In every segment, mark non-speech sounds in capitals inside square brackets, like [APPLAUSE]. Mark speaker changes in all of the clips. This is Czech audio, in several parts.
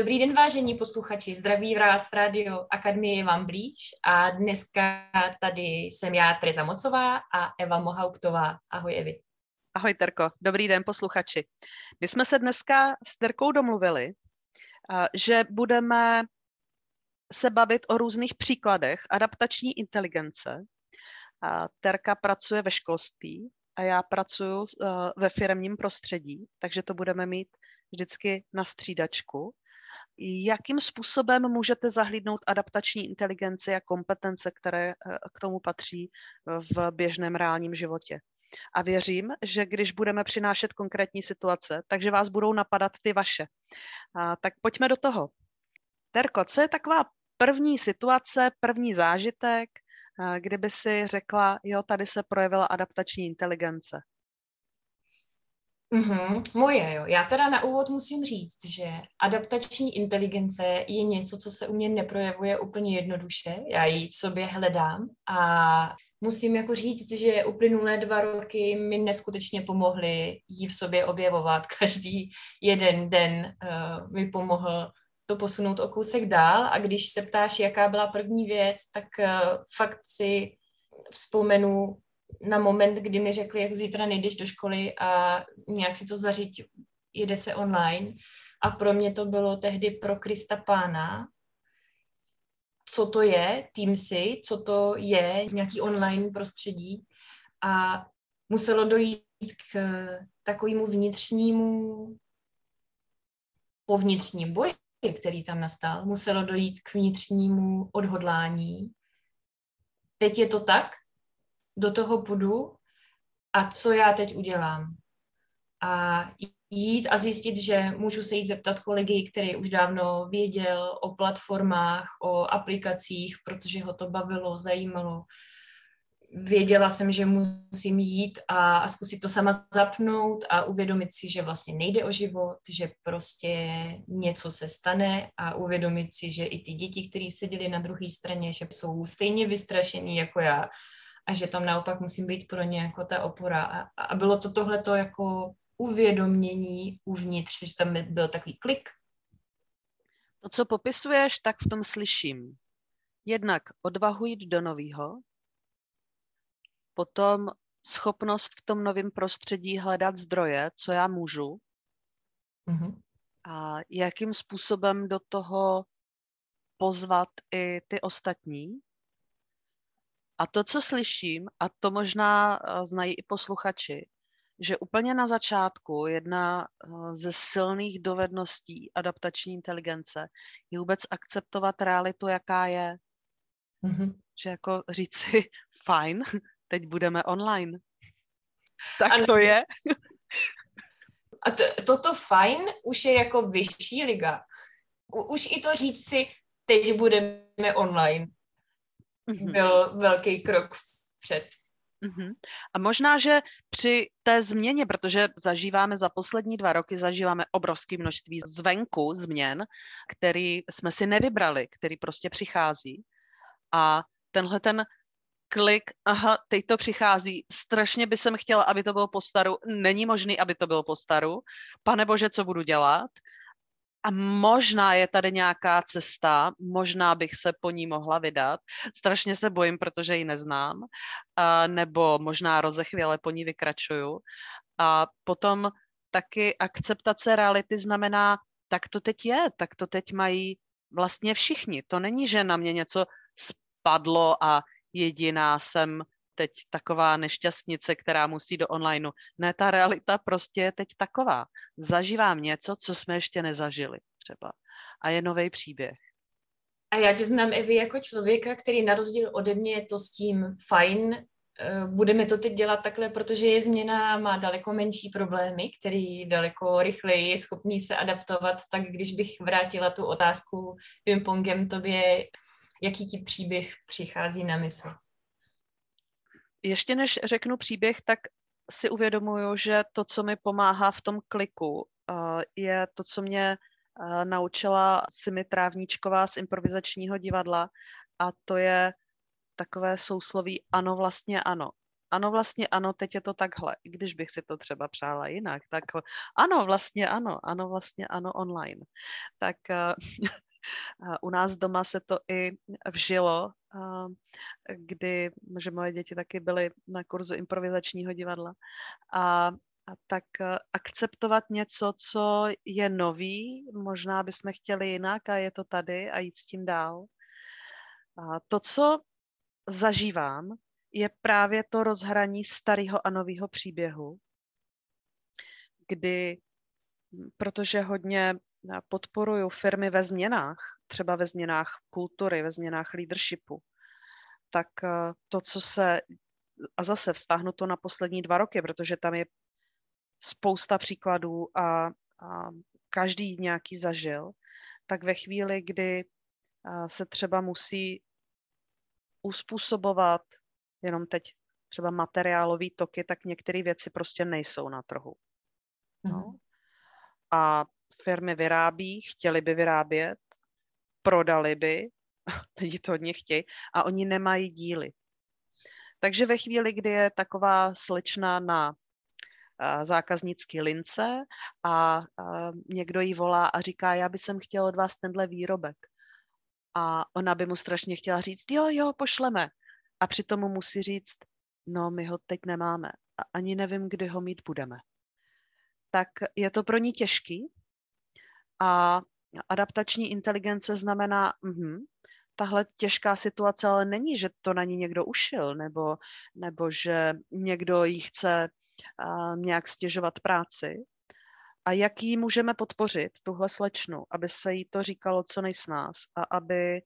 Speaker 1: Dobrý den, vážení posluchači, zdraví vás Radio Akademie vám blíž a dneska tady jsem já, Tereza Mocová a Eva Mohauktová. Ahoj, Evi.
Speaker 2: Ahoj, Terko. Dobrý den, posluchači. My jsme se dneska s Terkou domluvili, že budeme se bavit o různých příkladech adaptační inteligence. Terka pracuje ve školství a já pracuji ve firmním prostředí, takže to budeme mít vždycky na střídačku jakým způsobem můžete zahlídnout adaptační inteligenci a kompetence, které eh, k tomu patří v běžném reálním životě. A věřím, že když budeme přinášet konkrétní situace, takže vás budou napadat ty vaše. A, tak pojďme do toho. Terko, co je taková první situace, první zážitek, eh, kdyby si řekla, jo, tady se projevila adaptační inteligence?
Speaker 1: Mm-hmm, moje, jo. Já teda na úvod musím říct, že adaptační inteligence je něco, co se u mě neprojevuje úplně jednoduše. Já ji v sobě hledám a musím jako říct, že uplynulé dva roky mi neskutečně pomohly ji v sobě objevovat. [LAUGHS] Každý jeden den uh, mi pomohl to posunout o kousek dál a když se ptáš, jaká byla první věc, tak uh, fakt si vzpomenu na moment, kdy mi řekli, jako zítra nejdeš do školy a nějak si to zaříť, jede se online. A pro mě to bylo tehdy pro Krista Pána, co to je Teamsy, co to je nějaký online prostředí. A muselo dojít k takovému vnitřnímu po vnitřním boji, který tam nastal, muselo dojít k vnitřnímu odhodlání. Teď je to tak, do toho půjdu a co já teď udělám. A jít a zjistit, že můžu se jít zeptat kolegy, který už dávno věděl o platformách, o aplikacích, protože ho to bavilo, zajímalo. Věděla jsem, že musím jít a, a zkusit to sama zapnout a uvědomit si, že vlastně nejde o život, že prostě něco se stane a uvědomit si, že i ty děti, které seděly na druhé straně, že jsou stejně vystrašený jako já a že tam naopak musím být pro ně jako ta opora. A, a bylo to tohleto jako uvědomění uvnitř, že tam byl takový klik.
Speaker 2: To, co popisuješ, tak v tom slyším. Jednak odvahu jít do nového, potom schopnost v tom novém prostředí hledat zdroje, co já můžu, mm-hmm. a jakým způsobem do toho pozvat i ty ostatní, a to, co slyším, a to možná eh, znají i posluchači, že úplně na začátku jedna eh, ze silných dovedností adaptační inteligence je vůbec akceptovat realitu, jaká je. Mm-hmm. Že jako říct si, [LAUGHS] fajn, teď budeme online. Tak ano. to je.
Speaker 1: A to, toto fajn už je jako vyšší liga. U, už i to říct si, teď budeme online. Byl velký krok před.
Speaker 2: Mm-hmm. A možná, že při té změně, protože zažíváme za poslední dva roky, zažíváme obrovské množství zvenku změn, který jsme si nevybrali, který prostě přichází. A tenhle ten klik, aha, teď to přichází, strašně by jsem chtěla, aby to bylo po staru, není možný, aby to bylo po staru, pane bože, co budu dělat? A možná je tady nějaká cesta, možná bych se po ní mohla vydat. Strašně se bojím, protože ji neznám, a, nebo možná rozechvěle po ní vykračuju. A potom taky akceptace reality znamená, tak to teď je, tak to teď mají vlastně všichni. To není, že na mě něco spadlo a jediná jsem teď taková nešťastnice, která musí do onlineu. Ne, ta realita prostě je teď taková. Zažívám něco, co jsme ještě nezažili třeba. A je nový příběh.
Speaker 1: A já tě znám, Evi, jako člověka, který na rozdíl ode mě je to s tím fajn, eh, budeme to teď dělat takhle, protože je změna, má daleko menší problémy, který daleko rychleji je schopný se adaptovat, tak když bych vrátila tu otázku pingpongem tobě, jaký ti příběh přichází na mysl?
Speaker 2: Ještě než řeknu příběh, tak si uvědomuju, že to, co mi pomáhá v tom kliku, uh, je to, co mě uh, naučila Simi Trávníčková z improvizačního divadla a to je takové sousloví ano, vlastně ano. ano, vlastně ano, teď je to takhle. I když bych si to třeba přála jinak, tak ano, vlastně ano, ano, vlastně ano, online. Tak uh, [LAUGHS] u nás doma se to i vžilo, kdy, že moje děti taky byly na kurzu improvizačního divadla a a tak akceptovat něco, co je nový, možná bychom chtěli jinak a je to tady a jít s tím dál. A to, co zažívám, je právě to rozhraní starého a nového příběhu, kdy, protože hodně podporuju firmy ve změnách, třeba ve změnách kultury, ve změnách leadershipu, tak eh, to, co se, a zase vztáhnu to na poslední dva roky, protože tam je spousta příkladů a, a každý nějaký zažil, tak ve chvíli, kdy eh, se třeba musí uspůsobovat jenom teď třeba materiálové toky, tak některé věci prostě nejsou na trhu. No. Mm-hmm. A firmy vyrábí, chtěli by vyrábět, prodali by, [LAUGHS] lidi to od nich chtějí, a oni nemají díly. Takže ve chvíli, kdy je taková slečna na zákaznický lince a, a někdo jí volá a říká, já bych chtěl od vás tenhle výrobek. A ona by mu strašně chtěla říct, jo, jo, pošleme a přitom mu musí říct, no my ho teď nemáme a ani nevím, kdy ho mít budeme. Tak je to pro ní těžký a adaptační inteligence znamená, mm, tahle těžká situace ale není, že to na ní někdo ušil, nebo, nebo že někdo jí chce uh, nějak stěžovat práci. A jak jí můžeme podpořit, tuhle slečnu, aby se jí to říkalo co nejsnás a aby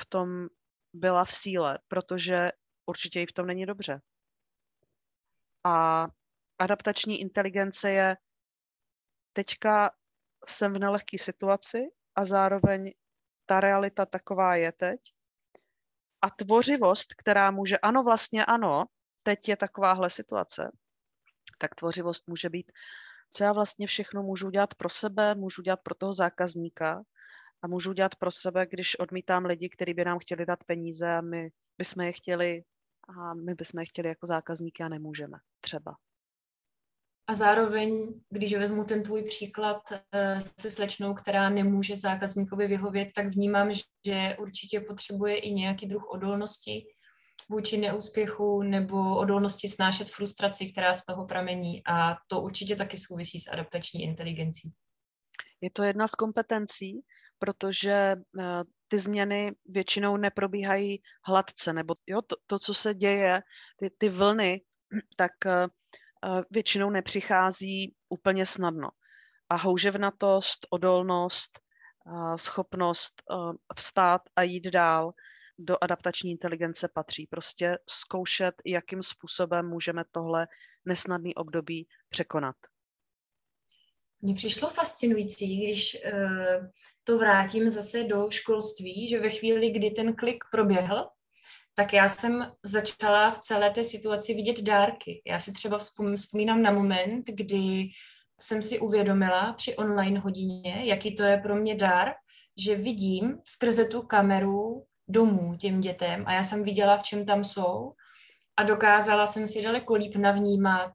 Speaker 2: v tom byla v síle, protože určitě jí v tom není dobře. A adaptační inteligence je teďka jsem v nelehké situaci a zároveň ta realita taková je teď. A tvořivost, která může, ano, vlastně ano, teď je takováhle situace, tak tvořivost může být, co já vlastně všechno můžu dělat pro sebe, můžu dělat pro toho zákazníka, a můžu dělat pro sebe, když odmítám lidi, kteří by nám chtěli dát peníze a my bychom je chtěli a my bychom je chtěli jako zákazníky a nemůžeme třeba.
Speaker 1: A zároveň, když vezmu ten tvůj příklad eh, se slečnou, která nemůže zákazníkovi vyhovět, tak vnímám, že určitě potřebuje i nějaký druh odolnosti vůči neúspěchu nebo odolnosti snášet frustraci, která z toho pramení. A to určitě taky souvisí s adaptační inteligencí.
Speaker 2: Je to jedna z kompetencí, protože eh, ty změny většinou neprobíhají hladce, nebo jo, to, to co se děje, ty, ty vlny, tak eh, většinou nepřichází úplně snadno. A houževnatost, odolnost, schopnost vstát a jít dál do adaptační inteligence patří. Prostě zkoušet, jakým způsobem můžeme tohle nesnadný období překonat.
Speaker 1: Mně přišlo fascinující, když to vrátím zase do školství, že ve chvíli, kdy ten klik proběhl, tak já jsem začala v celé té situaci vidět dárky. Já si třeba vzpomínám na moment, kdy jsem si uvědomila při online hodině, jaký to je pro mě dar, že vidím skrze tu kameru domů těm dětem a já jsem viděla, v čem tam jsou a dokázala jsem si daleko líp navnímat,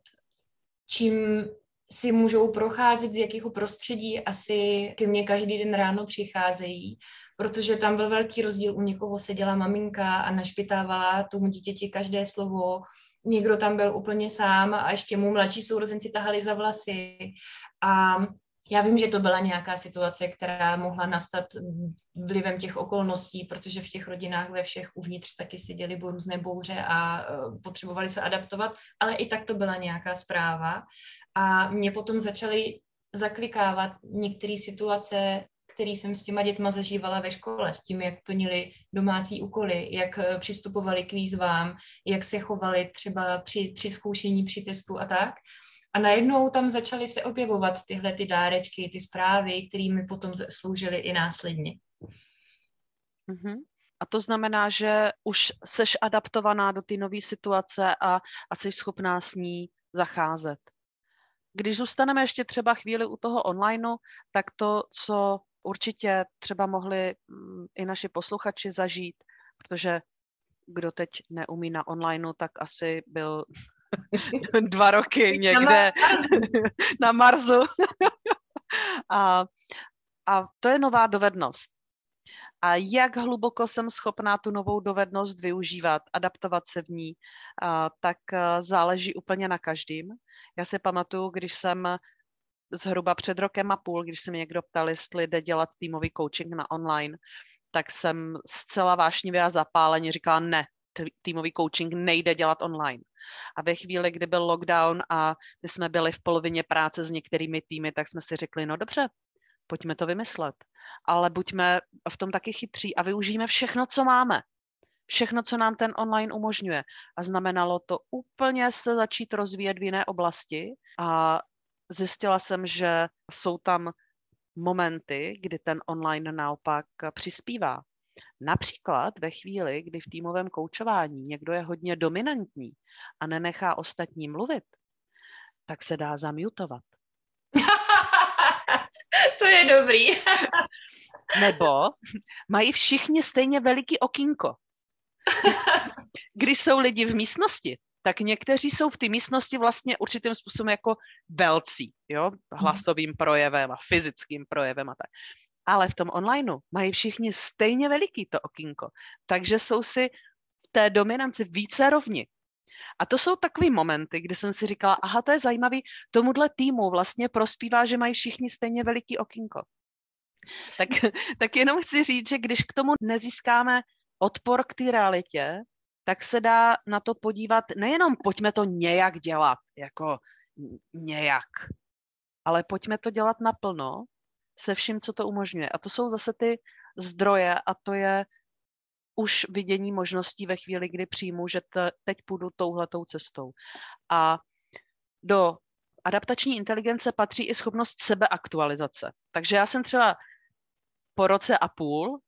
Speaker 1: čím si můžou procházet, z jakého prostředí asi ke mně každý den ráno přicházejí, protože tam byl velký rozdíl, u někoho seděla maminka a našpitávala tomu dítěti každé slovo, někdo tam byl úplně sám a ještě mu mladší sourozenci tahali za vlasy a já vím, že to byla nějaká situace, která mohla nastat vlivem těch okolností, protože v těch rodinách ve všech uvnitř taky si děli různé bouře a e, potřebovali se adaptovat, ale i tak to byla nějaká zpráva. A mě potom začaly zaklikávat některé situace, které jsem s těma dětma zažívala ve škole, s tím, jak plnili domácí úkoly, jak e, přistupovali k výzvám, jak se chovali třeba při, při zkoušení, při testu a tak. A najednou tam začaly se objevovat tyhle ty dárečky, ty zprávy, kterými potom sloužily i následně.
Speaker 2: Mm-hmm. A to znamená, že už seš adaptovaná do té nové situace a, a jsi schopná s ní zacházet. Když zůstaneme ještě třeba chvíli u toho onlineu, tak to, co určitě třeba mohli mm, i naši posluchači zažít, protože kdo teď neumí na onlineu, tak asi byl [LAUGHS] dva roky [LAUGHS] někde [LAUGHS] na Marsu. a, a to je nová dovednost. A jak hluboko jsem schopná tu novou dovednost využívat, adaptovat se v ní, a, tak a, záleží úplně na každým. Já si pamatuju, když jsem zhruba před rokem a půl, když se mě někdo ptal, jestli jde dělat týmový coaching na online, tak jsem zcela vášnivě a zapáleně říkala ne, týmový coaching nejde dělat online. A ve chvíli, kdy byl lockdown a my jsme byli v polovině práce s některými týmy, tak jsme si řekli, no dobře, pojďme to vymyslet. Ale buďme v tom taky chytří a využijeme všechno, co máme. Všechno, co nám ten online umožňuje. A znamenalo to úplně se začít rozvíjet v jiné oblasti a zjistila jsem, že jsou tam momenty, kdy ten online naopak přispívá. Například ve chvíli, kdy v týmovém koučování někdo je hodně dominantní a nenechá ostatní mluvit, tak se dá zamutovat. [LAUGHS]
Speaker 1: to je dobrý. [LAUGHS]
Speaker 2: Nebo mají všichni stejně veliký okýnko. [LAUGHS] Když jsou lidi v místnosti, tak někteří jsou v té místnosti vlastně určitým způsobem jako velcí, jo, mhm. hlasovým projevem a fyzickým projevem a tak. Ale v tom onlineu mají všichni stejně veliký to okýnko, takže jsou si v té dominanci více rovni. A to jsou takové momenty, kdy jsem si říkala, aha, to je zajímavý, tomuhle týmu vlastně prospívá, že mají všichni stejně veliký okýnko. Tak, [LAUGHS] tak jenom chci říct, že když k tomu nezískáme odpor k té realitě, tak se dá na to podívat nejenom pojďme to nějak dělat, jako nějak, ale pojďme to dělat naplno se vším, co to umožňuje. A to jsou zase ty zdroje a to je už vidění možností ve chvíli, kdy přijmu, že te, teď půjdu touhletou cestou. A do adaptační inteligence patří i schopnost sebeaktualizace. Takže já jsem třeba po roce a půl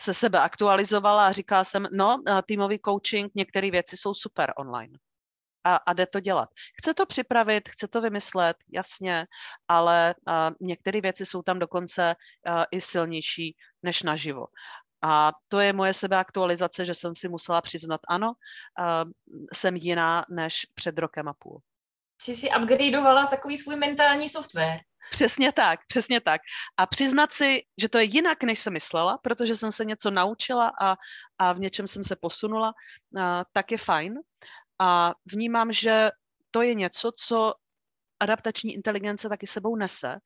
Speaker 2: se sebe aktualizovala a říkala jsem, no, týmový coaching, některé věci jsou super online. A, a jde to dělat. Chce to připravit, chce to vymyslet, jasně, ale některé věci jsou tam dokonce a, i silnější než naživo. A to je moje sebeaktualizace, že jsem si musela přiznat, ano, a, jsem jiná než před rokem a půl.
Speaker 1: Jsi si upgradeovala takový svůj mentální software.
Speaker 2: Přesně tak, přesně tak. A přiznat si, že to je jinak, než jsem myslela, protože jsem se něco naučila a, a v něčem jsem se posunula, a, tak je fajn. A vnímám, že to je něco, co adaptační inteligence taky sebou nese,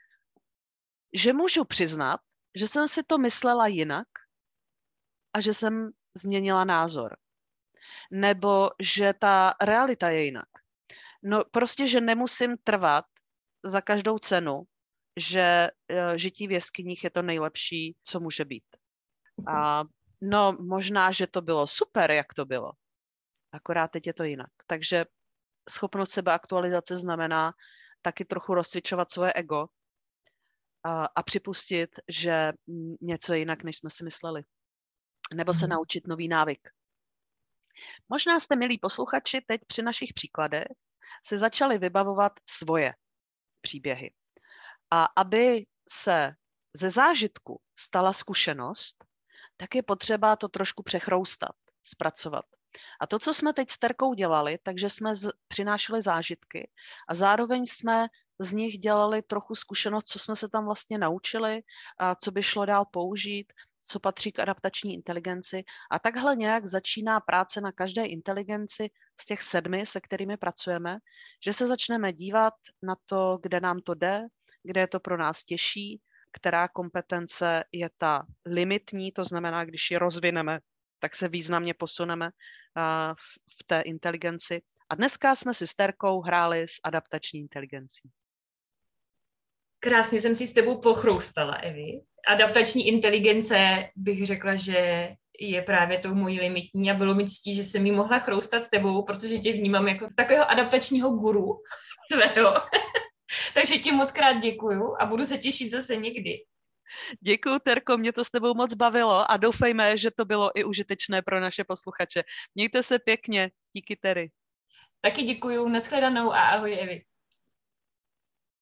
Speaker 2: že můžu přiznat, že jsem si to myslela jinak a že jsem změnila názor. Nebo že ta realita je jinak. No prostě, že nemusím trvat za každou cenu, že eh, žití v jeskyních je to nejlepší, co může být. A [LAUGHS] no, možná, že to bylo super, jak to bylo. Akorát teď je to jinak. Takže schopnost sebeaktualizace znamená taky trochu rozcvičovat svoje ego a, a připustit, že něco je jinak, než jsme si mysleli. Nebo se mhm. naučit nový návyk. Možná jste, milí posluchači, teď při našich příkladech se začali vybavovat svoje příběhy. A aby se ze zážitku stala zkušenost, tak je potřeba to trošku přechroustat, zpracovat. A to, co jsme teď s Terkou dělali, takže jsme z, přinášeli zážitky a zároveň jsme z nich dělali trochu zkušenost, co jsme se tam vlastně naučili, a co by šlo dál použít, co patří k adaptační inteligenci. A takhle nějak začíná práce na každé inteligenci z těch sedmi, se kterými pracujeme, že se začneme dívat na to, kde nám to jde, kde je to pro nás těžší, která kompetence je ta limitní, to znamená, když ji rozvineme, tak se významně posuneme v té inteligenci. A dneska jsme si s Terkou hráli s adaptační inteligencí.
Speaker 1: Krásně jsem si s tebou pochroustala, Evi. Adaptační inteligence bych řekla, že je právě tou mojí limitní a bylo mi ctí, že jsem mi mohla chroustat s tebou, protože tě vnímám jako takového adaptačního guru [LAUGHS] tvého. [LAUGHS] Takže ti moc krát děkuju a budu se těšit zase někdy.
Speaker 2: Děkuji, Terko, mě to s tebou moc bavilo a doufejme, že to bylo i užitečné pro naše posluchače. Mějte se pěkně. Díky, Tery.
Speaker 1: Taky děkuju, nashledanou a ahoj, Evi.